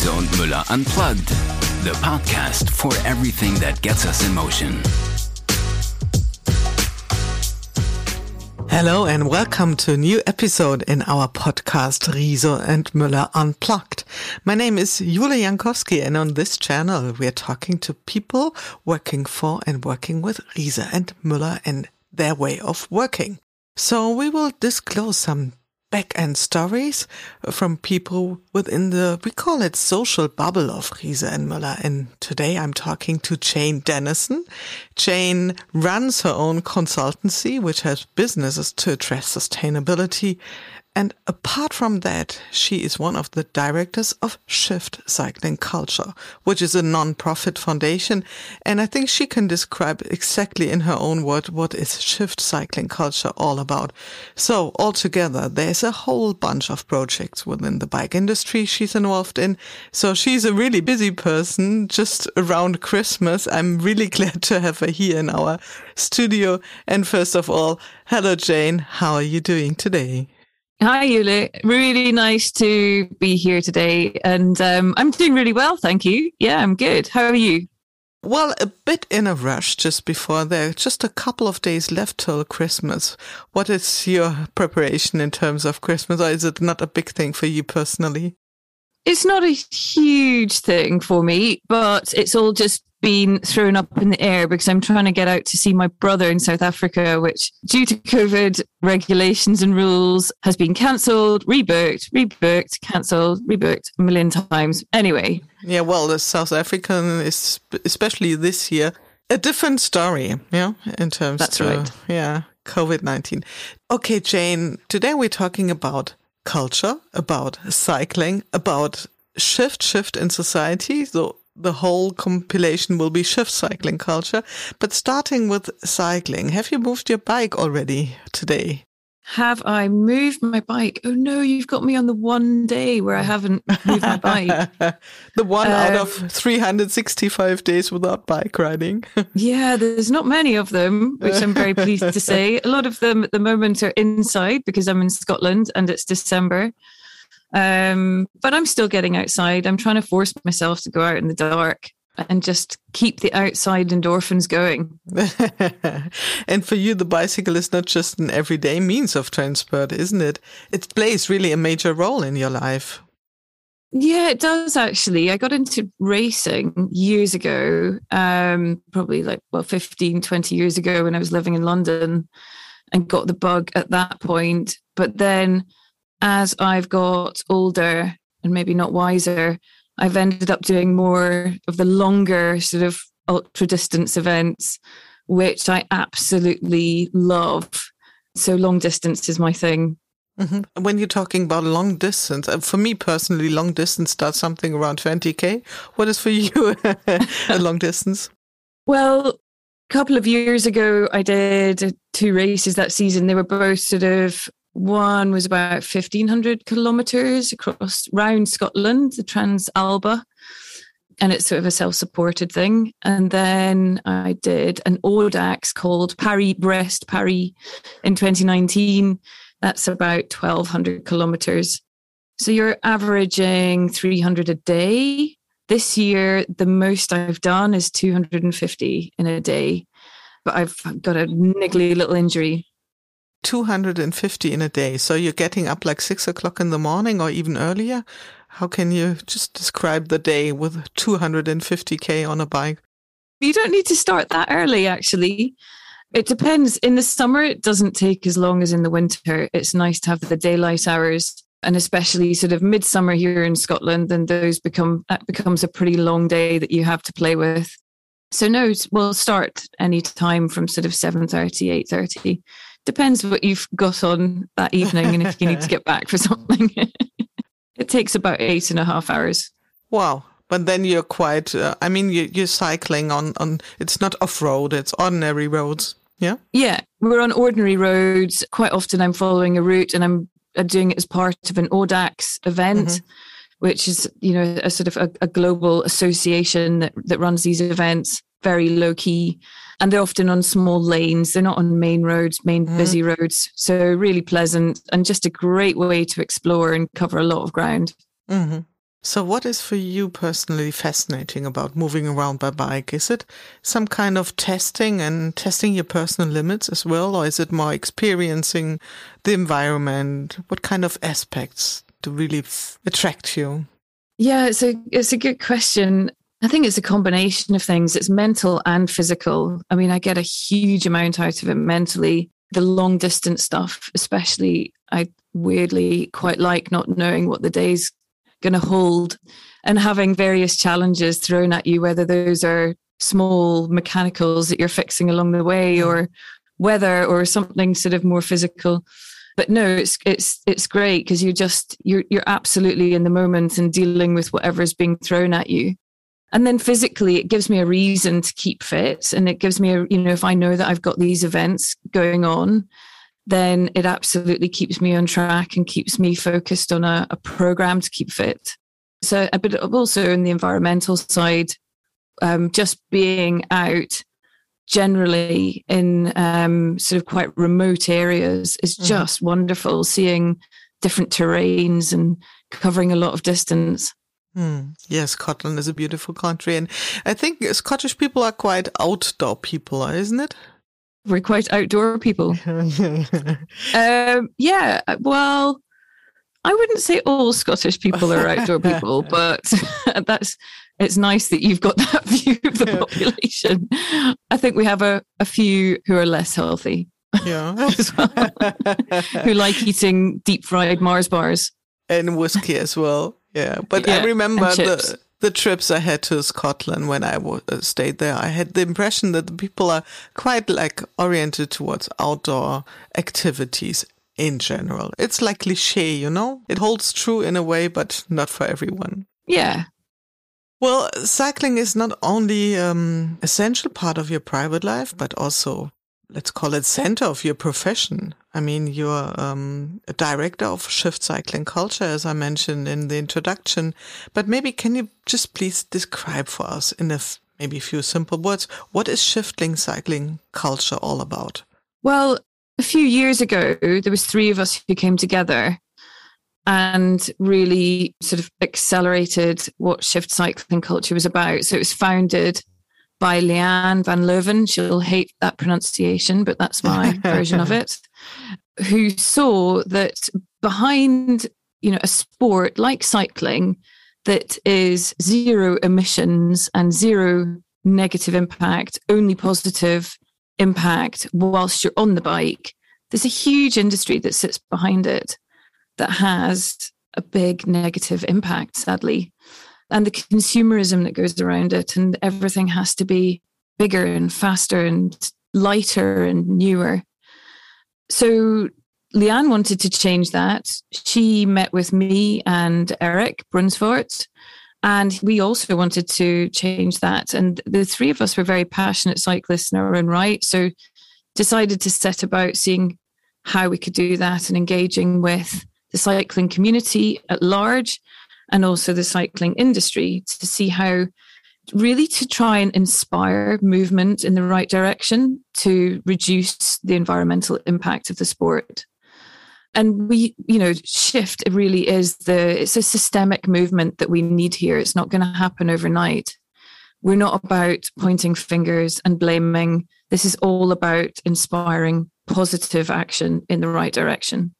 Riese und Müller Unplugged, the podcast for everything that gets us in motion. Hello and welcome to a new episode in our podcast Riese and Müller Unplugged. My name is Julia Jankowski and on this channel we are talking to people working for and working with Riese and Müller and their way of working. So we will disclose some back end stories from people within the, we call it social bubble of Riese and Müller. And today I'm talking to Jane Dennison. Jane runs her own consultancy, which has businesses to address sustainability and apart from that, she is one of the directors of Shift Cycling Culture, which is a non-profit foundation. And I think she can describe exactly in her own word what is Shift Cycling Culture all about. So altogether, there's a whole bunch of projects within the bike industry she's involved in. So she's a really busy person just around Christmas. I'm really glad to have her here in our studio. And first of all, hello, Jane. How are you doing today? Hi, Yuli. Really nice to be here today. And um, I'm doing really well, thank you. Yeah, I'm good. How are you? Well, a bit in a rush just before there. Just a couple of days left till Christmas. What is your preparation in terms of Christmas, or is it not a big thing for you personally? It's not a huge thing for me, but it's all just been thrown up in the air because I'm trying to get out to see my brother in South Africa, which due to COVID regulations and rules has been cancelled, rebooked, rebooked, cancelled, rebooked a million times. Anyway. Yeah, well, the South African is especially this year a different story, yeah, in terms That's to, right. yeah, COVID-19. Okay, Jane, today we're talking about culture, about cycling, about shift, shift in society. So the whole compilation will be shift cycling culture. But starting with cycling, have you moved your bike already today? Have I moved my bike? Oh no, you've got me on the one day where I haven't moved my bike. the one um, out of um, 365 days without bike riding. yeah, there's not many of them, which I'm very pleased to say. A lot of them at the moment are inside because I'm in Scotland and it's December. Um, but I'm still getting outside. I'm trying to force myself to go out in the dark and just keep the outside endorphins going. and for you, the bicycle is not just an everyday means of transport, isn't it? It plays really a major role in your life. Yeah, it does actually. I got into racing years ago, um, probably like, well, 15, 20 years ago when I was living in London and got the bug at that point. But then as I've got older and maybe not wiser, I've ended up doing more of the longer sort of ultra distance events, which I absolutely love. So long distance is my thing. Mm-hmm. When you're talking about long distance, uh, for me personally, long distance starts something around 20k. What is for you a long distance? Well, a couple of years ago, I did two races that season. They were both sort of one was about 1500 kilometers across round Scotland, the Trans Alba. And it's sort of a self supported thing. And then I did an Audax called Paris Brest Paris in 2019. That's about 1200 kilometers. So you're averaging 300 a day. This year, the most I've done is 250 in a day, but I've got a niggly little injury 250 in a day. So you're getting up like six o'clock in the morning or even earlier. How can you just describe the day with 250k on a bike? You don't need to start that early, actually. It depends. In the summer, it doesn't take as long as in the winter. It's nice to have the daylight hours. And especially sort of midsummer here in Scotland, then those become that becomes a pretty long day that you have to play with. So no, we'll start any time from sort of 7.30, 8.30 depends what you've got on that evening and if you need to get back for something. it takes about eight and a half hours. Wow. But then you're quite, uh, I mean, you, you're cycling on, on, it's not off road, it's ordinary roads. Yeah. Yeah. We're on ordinary roads. Quite often I'm following a route and I'm, I'm doing it as part of an Audax event. Mm-hmm which is you know a sort of a, a, global association that, that runs these events very low key and they're often on small lanes. They're not on main roads, main mm. busy roads. So really pleasant and just a great way to explore and cover a lot of ground. Mm-hmm. So, what is for you personally fascinating about moving around by bike? Is it some kind of testing and testing your personal limits as well, or is it more experiencing the environment? What kind of aspects do really attract you? Yeah, it's a it's a good question. I think it's a combination of things. It's mental and physical. I mean, I get a huge amount out of it mentally. The long distance stuff, especially, I weirdly quite like not knowing what the day's going to hold and having various challenges thrown at you, whether those are small mechanicals that you're fixing along the way mm. or weather or something sort of more physical. But no, it's it's it's great because you're just you're you're absolutely in the moment and dealing with whatever is being thrown at you. And then physically, it gives me a reason to keep fit, and it gives me a you know if I know that I've got these events going on, then it absolutely keeps me on track and keeps me focused on a, a program to keep fit. So, but also in the environmental side, um, just being out generally in um, sort of quite remote areas is mm. just wonderful. Seeing different terrains and covering a lot of distance. Mm. Yes, Scotland is a beautiful country, and I think Scottish people are quite outdoor people, isn't it? We're quite outdoor people. um, yeah, well, I wouldn't say all Scottish people are outdoor people, but that's it's nice that you've got that view of the population. I think we have a, a few who are less healthy. Yeah. well, who like eating deep fried Mars bars. And whiskey as well. Yeah. But yeah, I remember the the trips I had to Scotland when I w- uh, stayed there, I had the impression that the people are quite like oriented towards outdoor activities in general. It's like cliche, you know? It holds true in a way, but not for everyone. Yeah. Well, cycling is not only um, essential part of your private life, but also let's call it center of your profession. I mean, you're um, a director of Shift Cycling Culture, as I mentioned in the introduction. But maybe can you just please describe for us in a f- maybe a few simple words what is Shifting Cycling Culture all about? Well, a few years ago, there was three of us who came together and really sort of accelerated what Shift Cycling Culture was about. So it was founded by Leanne Van Leuven. She'll hate that pronunciation, but that's my version of it. Who saw that behind, you know, a sport like cycling that is zero emissions and zero negative impact, only positive impact whilst you're on the bike, there's a huge industry that sits behind it that has a big negative impact, sadly and the consumerism that goes around it and everything has to be bigger and faster and lighter and newer. So leanne wanted to change that. She met with me and eric Bronsvoort and we also wanted to change that. And the three of us were very passionate cyclists in our own right so decided to set about seeing how we could do that and engaging with the cycling community at large and also the cycling industry to see how really to try and inspire movement in the right direction to reduce the environmental impact of the sport. And we you know shift really is the it's a systemic movement that we need here. It's not going to happen overnight. We're not about pointing fingers and blaming. This is all about inspiring positive action in the right direction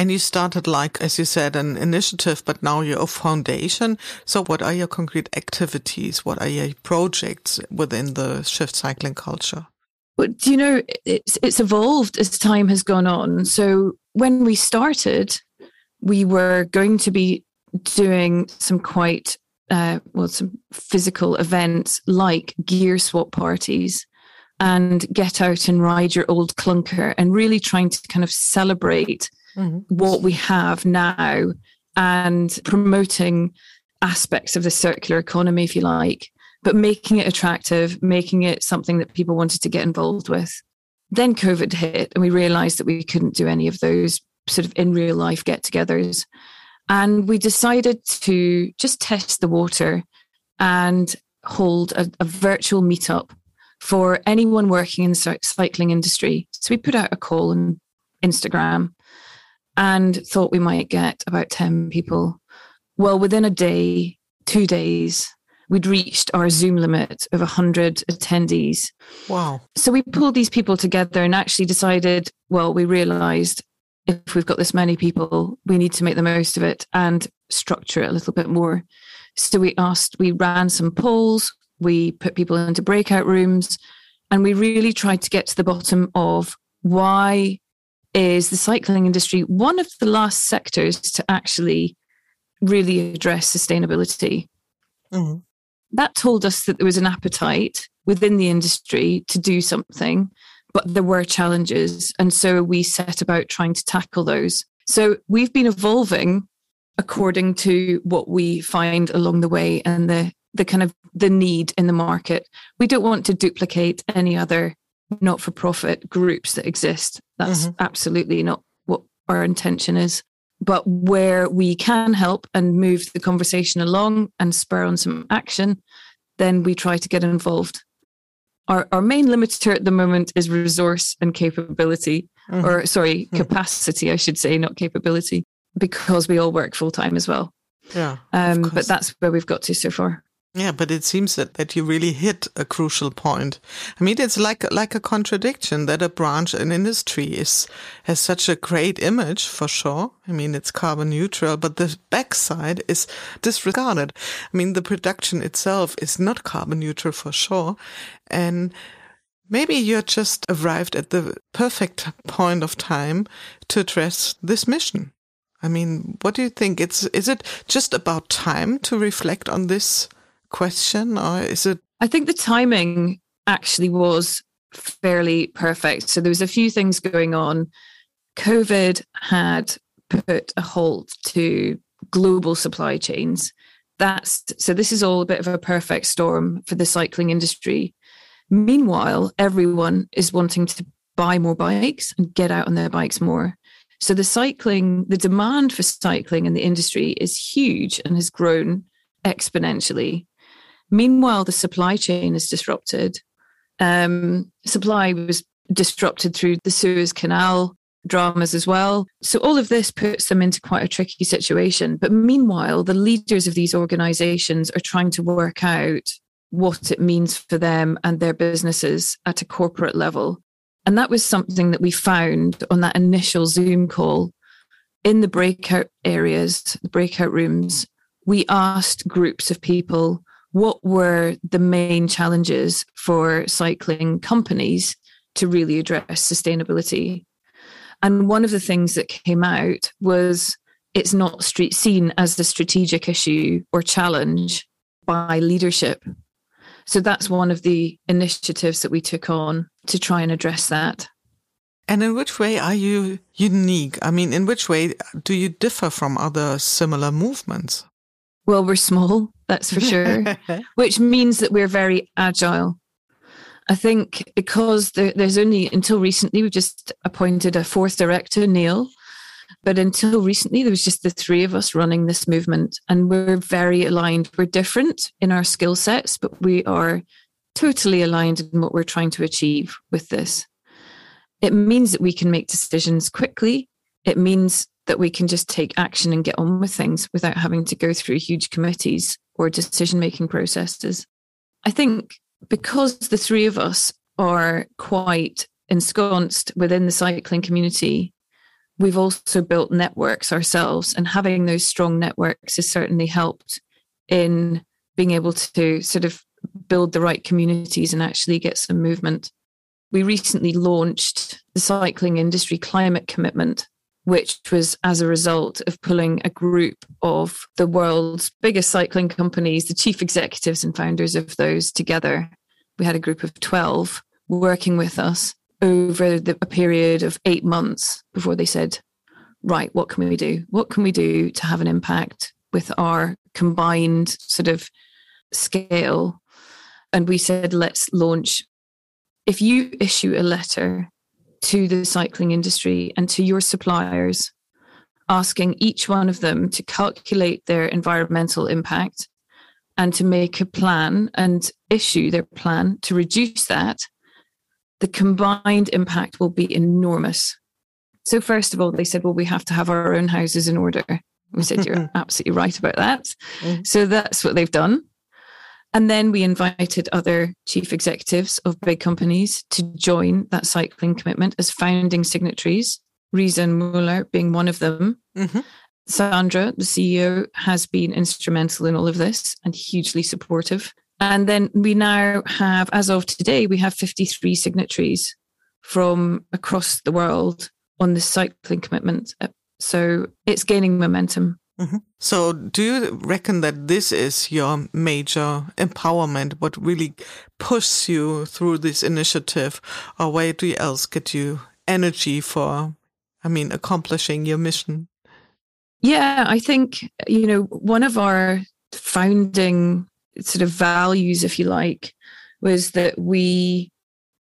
and you started like, as you said, an initiative, but now you're a foundation. So what are your concrete activities? What are your projects within the shift cycling culture? But you know, it's, it's evolved as time has gone on. So when we started, we were going to be doing some quite, uh, well, some physical events like gear swap parties and get out and ride your old clunker and really trying to kind of celebrate mm-hmm. what we have now and promoting aspects of the circular economy, if you like, but making it attractive, making it something that people wanted to get involved with. Then COVID hit, and we realized that we couldn't do any of those sort of in real life get togethers. And we decided to just test the water and hold a, a virtual meetup for anyone working in the cycling industry. So we put out a call on Instagram and thought we might get about 10 people. Well, within a day, two days, we'd reached our Zoom limit of 100 attendees. Wow. So we pulled these people together and actually decided, well, we realized if we've got this many people, we need to make the most of it and structure it a little bit more. So we asked, we ran some polls, we put people into breakout rooms, and we really tried to get to the bottom of why is the cycling industry one of the last sectors to actually really address sustainability. Mm-hmm. That told us that there was an appetite within the industry to do something, but there were challenges. And so we set about trying to tackle those. So we've been evolving according to what we find along the way and the the kind of the need in the market. We don't want to duplicate any other not for profit groups that exist. That's mm-hmm. absolutely not what our intention is. But where we can help and move the conversation along and spur on some action, then we try to get involved. Our, our main limiter at the moment is resource and capability, mm-hmm. or sorry, mm-hmm. capacity, I should say, not capability, because we all work full time as well. Yeah. Um, but that's where we've got to so far. Yeah, but it seems that, that you really hit a crucial point. I mean, it's like like a contradiction that a branch in industry is has such a great image for sure. I mean, it's carbon neutral, but the backside is disregarded. I mean, the production itself is not carbon neutral for sure, and maybe you're just arrived at the perfect point of time to address this mission. I mean, what do you think? It's is it just about time to reflect on this? Question, or is it? I think the timing actually was fairly perfect. So there was a few things going on. COVID had put a halt to global supply chains. That's so this is all a bit of a perfect storm for the cycling industry. Meanwhile, everyone is wanting to buy more bikes and get out on their bikes more. So the cycling, the demand for cycling in the industry is huge and has grown exponentially. Meanwhile, the supply chain is disrupted. Um, supply was disrupted through the Suez Canal dramas as well. So all of this puts them into quite a tricky situation. But meanwhile, the leaders of these organizations are trying to work out what it means for them and their businesses at a corporate level. And that was something that we found on that initial Zoom call in the breakout areas, the breakout rooms. We asked groups of people what were the main challenges for cycling companies to really address sustainability? And one of the things that came out was it's not street seen as the strategic issue or challenge by leadership. So that's one of the initiatives that we took on to try and address that. And in which way are you unique? I mean, in which way do you differ from other similar movements? Well, we're small, that's for sure, which means that we're very agile. I think because there, there's only until recently, we've just appointed a fourth director, Neil. But until recently, there was just the three of us running this movement, and we're very aligned. We're different in our skill sets, but we are totally aligned in what we're trying to achieve with this. It means that we can make decisions quickly. It means that we can just take action and get on with things without having to go through huge committees or decision making processes. I think because the three of us are quite ensconced within the cycling community, we've also built networks ourselves, and having those strong networks has certainly helped in being able to sort of build the right communities and actually get some movement. We recently launched the Cycling Industry Climate Commitment, which was as a result of pulling a group of the world's biggest cycling companies, the chief executives and founders of those together. We had a group of 12 working with us over the, a period of eight months before they said, right, what can we do? What can we do to have an impact with our combined sort of scale? And we said, let's launch. If you issue a letter to the cycling industry and to your suppliers, asking each one of them to calculate their environmental impact and to make a plan and issue their plan to reduce that, the combined impact will be enormous. So, first of all, they said, well, we have to have our own houses in order. We said, You're absolutely right about that. Mm. So that's what they've done. And then we invited other chief executives of big companies to join that cycling commitment as founding signatories, Riese and Müller being one of them. Mm-hmm. Sandra, the CEO, has been instrumental in all of this and hugely supportive. And then we now have, as of today, we have 53 signatories from across the world on this cycling commitment. So it's gaining momentum. Mm-hmm. So, do you reckon that this is your major empowerment? What really pushes you through this initiative, or where do you else get you energy for? I mean, accomplishing your mission. Yeah, I think you know one of our founding sort of values, if you like, was that we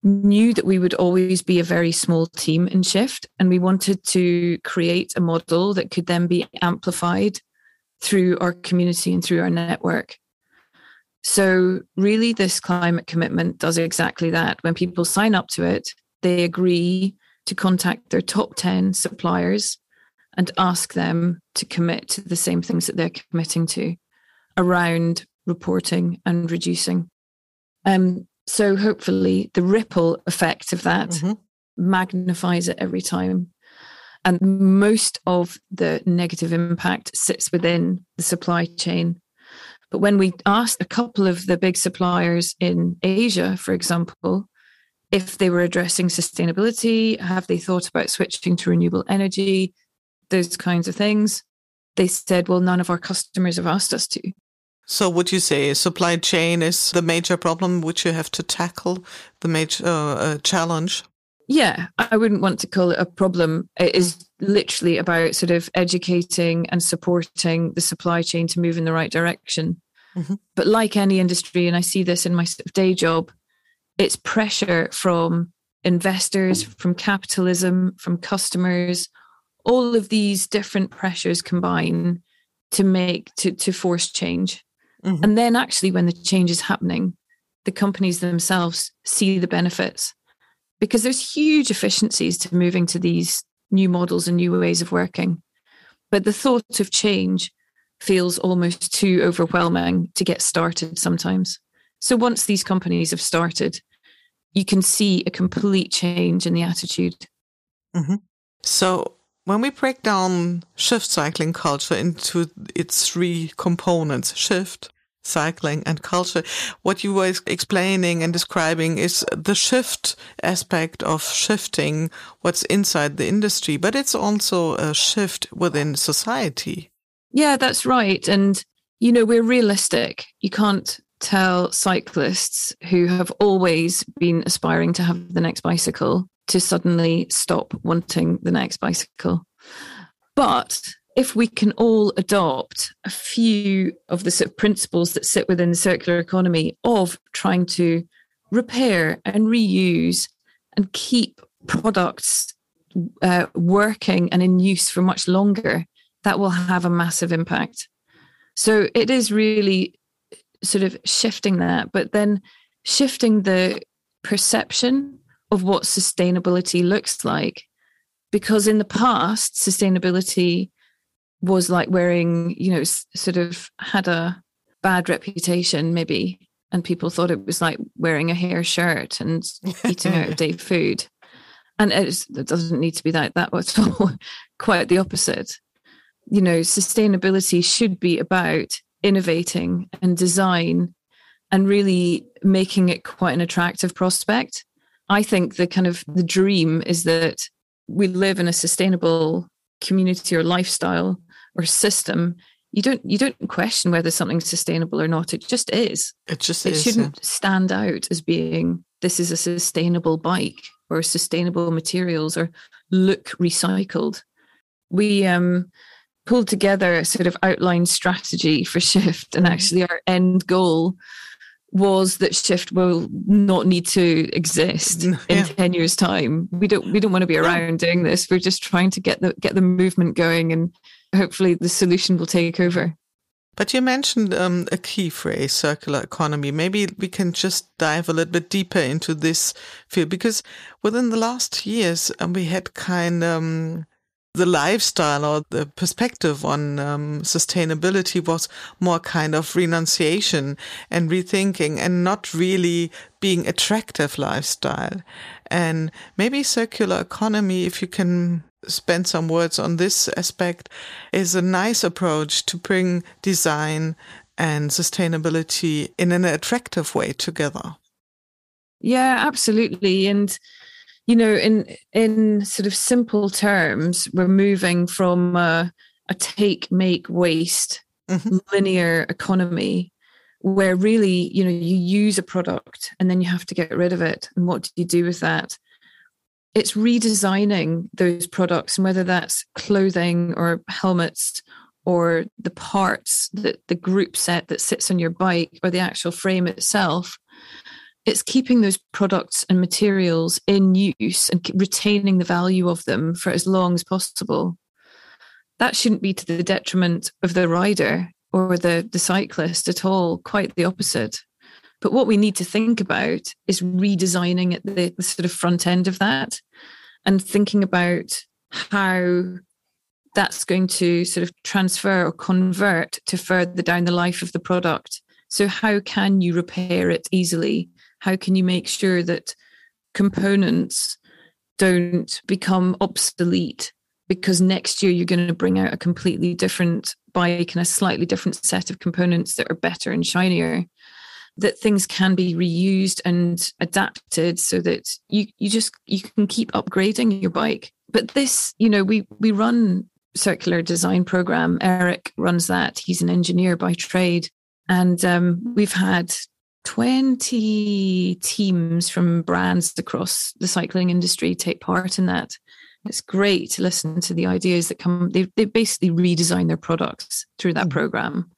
knew that we would always be a very small team in Shift, and we wanted to create a model that could then be amplified through our community and through our network. So, really, this climate commitment does exactly that. When people sign up to it, they agree to contact their top 10 suppliers and ask them to commit to the same things that they're committing to around reporting and reducing. Um, so hopefully the ripple effect of that mm-hmm. magnifies it every time. And most of the negative impact sits within the supply chain. But when we asked a couple of the big suppliers in Asia, for example, if they were addressing sustainability, have they thought about switching to renewable energy, those kinds of things, they said, well, none of our customers have asked us to. So would you say supply chain is the major problem which you have to tackle, the major uh, uh, challenge? Yeah, I wouldn't want to call it a problem. It is literally about sort of educating and supporting the supply chain to move in the right direction. Mm-hmm. But like any industry, and I see this in my day job, it's pressure from investors, from capitalism, from customers. All of these different pressures combine to make to to force change. Mm-hmm. And then actually, when the change is happening, the companies themselves see the benefits because there's huge efficiencies to moving to these new models and new ways of working. But the thought of change feels almost too overwhelming to get started sometimes. So once these companies have started, you can see a complete change in the attitude. Mm-hmm. So when we break down shift cycling culture into its three components, shift, cycling and culture, what you were explaining and describing is the shift aspect of shifting what's inside the industry, but it's also a shift within society. Yeah, that's right. And, you know, we're realistic. You can't tell cyclists who have always been aspiring to have the next bicycle to suddenly stop wanting the next bicycle. But if we can all adopt a few of the sort of principles that sit within the circular economy of trying to repair and reuse and keep products uh, working and in use for much longer, that will have a massive impact. So it is really sort of shifting that, but then shifting the perception of what sustainability looks like. Because in the past, sustainability was like wearing, you know, sort of had a bad reputation, maybe, and people thought it was like wearing a hair shirt and eating out of date food. And it doesn't need to be that that at all. Quite the opposite. You know, sustainability should be about innovating and design and really making it quite an attractive prospect. I think the kind of the dream is that we live in a sustainable community or lifestyle or system you don't you don't question whether something's sustainable or not it just is it just it is, shouldn't yeah. stand out as being this is a sustainable bike or sustainable materials or look recycled we um pulled together a sort of outline strategy for shift and mm-hmm. actually our end goal was that shift will not need to exist yeah. in 10 years time. We don't we don't want to be around doing this. We're just trying to get the get the movement going and hopefully the solution will take over. But you mentioned um, a key phrase circular economy. Maybe we can just dive a little bit deeper into this field because within the last years um, we had kind of um, the lifestyle or the perspective on um, sustainability was more kind of renunciation and rethinking and not really being attractive lifestyle. And maybe circular economy, if you can spend some words on this aspect, is a nice approach to bring design and sustainability in an attractive way together. Yeah, absolutely. And you know, in in sort of simple terms, we're moving from a, a take, make, waste mm-hmm. linear economy where really, you know, you use a product and then you have to get rid of it. And what do you do with that? It's redesigning those products, and whether that's clothing or helmets or the parts that the group set that sits on your bike or the actual frame itself it's keeping those products and materials in use and retaining the value of them for as long as possible. That shouldn't be to the detriment of the rider or the, the cyclist at all, quite the opposite. But what we need to think about is redesigning at the, the sort of front end of that and thinking about how that's going to sort of transfer or convert to further down the life of the product. So, how can you repair it easily? How can you make sure that components don't become obsolete? Because next year you're going to bring out a completely different bike and a slightly different set of components that are better and shinier that things can be reused and adapted so that you you just you can keep upgrading your bike. But this you know we we run circular design program. Eric runs that. He's an engineer by trade. And um, we've had 20 teams from brands across the cycling industry take part in that. It's great to listen to the ideas that come. They, they basically redesign their products through that mm-hmm. program.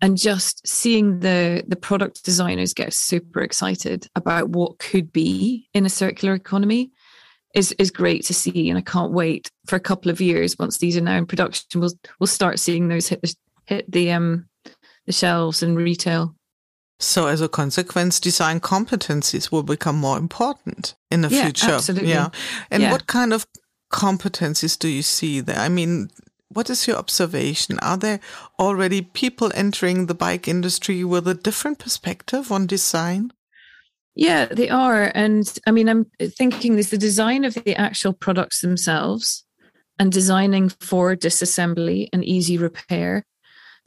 And just seeing the, the product designers get super excited about what could be in a circular economy is, is great to see. And I can't wait for a couple of years once these are now in production. We'll, we'll start seeing those hit the, hit the, um, the shelves and retail. So as a consequence, design competencies will become more important in the yeah, future. Absolutely. Yeah. And yeah. what kind of competencies do you see there? I mean, what is your observation? Are there already people entering the bike industry with a different perspective on design? Yeah, they are. And I mean, I'm thinking there's the design of the actual products themselves and designing for disassembly and easy repair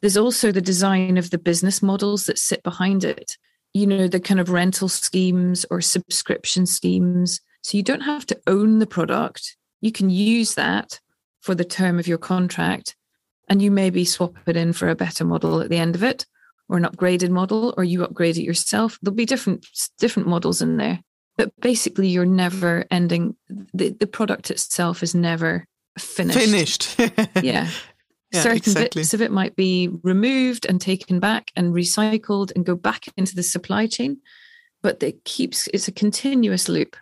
there's also the design of the business models that sit behind it, you know, the kind of rental schemes or subscription schemes. So you don't have to own the product. You can use that for the term of your contract and you maybe swap it in for a better model at the end of it or an upgraded model or you upgrade it yourself. There'll be different different models in there. But basically you're never ending the, the product itself is never finished. Finished. Yeah yeah, certain exactly. bits of it might be removed and taken back and recycled and go back into the supply chain but it keeps it's a continuous loop.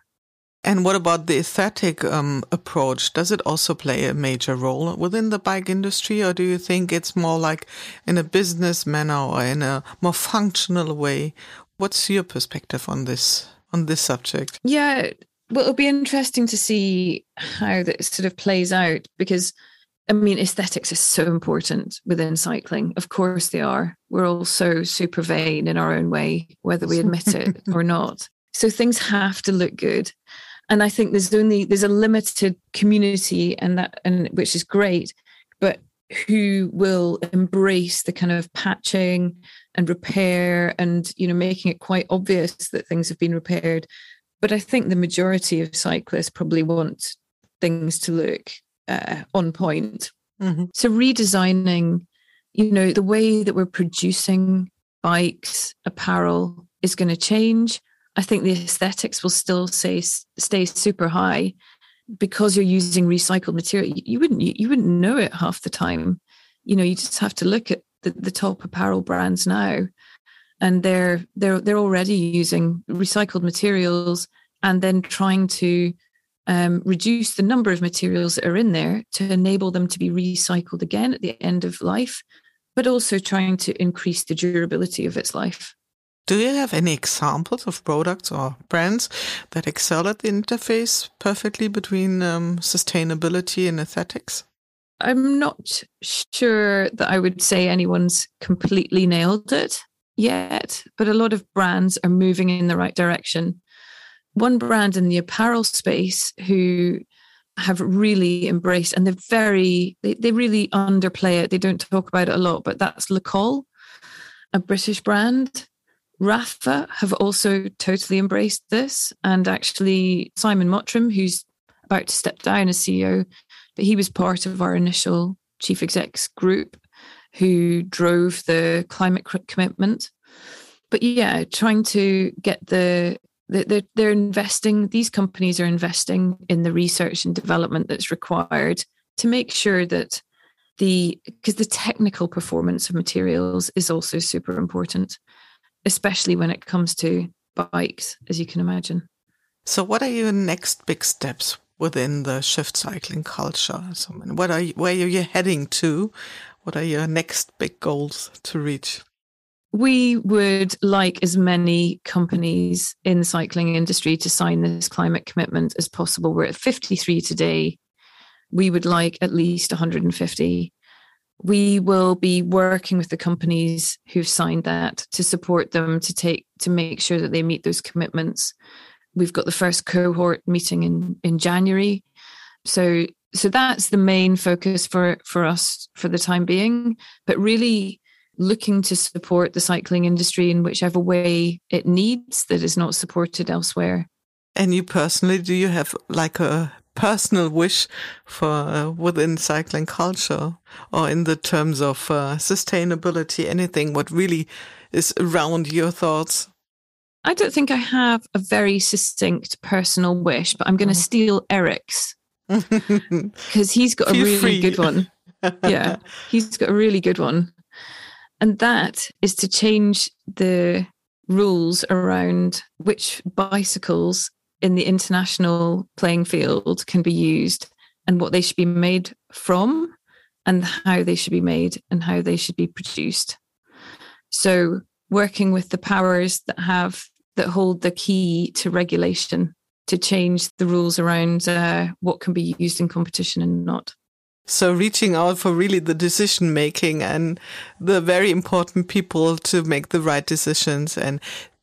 And what about the aesthetic um, approach? Does it also play a major role within the bike industry or do you think it's more like in a business manner or in a more functional way? What's your perspective on this on this subject? Yeah well it'll be interesting to see how that sort of plays out because I mean, aesthetics is so important within cycling. Of course, they are. We're all so super vain in our own way, whether we admit it or not. So things have to look good. And I think there's only there's a limited community, and that and which is great, but who will embrace the kind of patching and repair and you know making it quite obvious that things have been repaired. But I think the majority of cyclists probably want things to look uh, on point. Mm-hmm. So redesigning, you know, the way that we're producing bikes, apparel is going to change. I think the aesthetics will still stay stay super high because you're using recycled material. You wouldn't you wouldn't know it half the time. You know, you just have to look at the, the top apparel brands now, and they're they're they're already using recycled materials and then trying to um, reduce the number of materials that are in there to enable them to be recycled again at the end of life, but also trying to increase the durability of its life. Do you have any examples of products or brands that excel at the interface perfectly between um, sustainability and aesthetics? I'm not sure that I would say anyone's completely nailed it yet, but a lot of brands are moving in the right direction. One brand in the apparel space who have really embraced and they're very they, they really underplay it they don't talk about it a lot but that's Le Col a british brand Rapha have also totally embraced this. And actually, Simon Mottram, who's about to step down as CEO, but he was part of our initial chief execs group who drove the climate commitment. But yeah, trying to get the they're, they're investing, these companies are investing in the research and development that's required to make sure that the, because the technical performance of materials is also super important especially when it comes to bikes, as you can imagine. So, what are your next big steps within the shift cycling culture? So, what are you, where are you heading to? What are your next big goals to reach? We would like as many companies in the cycling industry to sign this climate commitment as possible. We're at 53 today. We would like at least 150 we will be working with the companies who've signed that to support them to take to make sure that they meet those commitments we've got the first cohort meeting in in january so so that's the main focus for for us for the time being but really looking to support the cycling industry in whichever way it needs that is not supported elsewhere and you personally do you have like a personal wish for uh, within cycling culture or in the terms of uh, sustainability, anything what really is around your thoughts? I don't think I have a very succinct personal wish, but I'm going to mm. steal Eric's because he's got a really free. good one. yeah, he's got a really good one. And that is to change the rules around which bicycles in the international playing field can be used and what they should be made from and how they should be made and how they should be produced. So working with the powers that have that hold the key to regulation to change the rules around uh, what can be used in competition and not. So reaching out for really the decision making and the very important people to make the right decisions and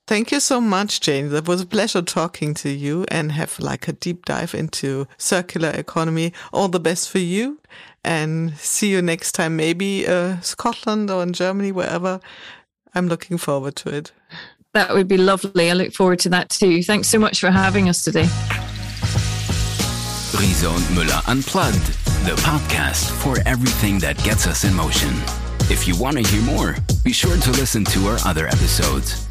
Thank you so much, Jane. That was a pleasure talking to you and have like a deep dive into circular economy. All the best for you and see you next time, maybe uh, Scotland or in Germany, wherever. I'm looking forward to it. That would be lovely. I look forward to that too. Thanks so much for having us today. Riese und Müller Unplugged, the podcast for everything that gets us in motion. If you want to hear more, be sure to listen to our other episodes.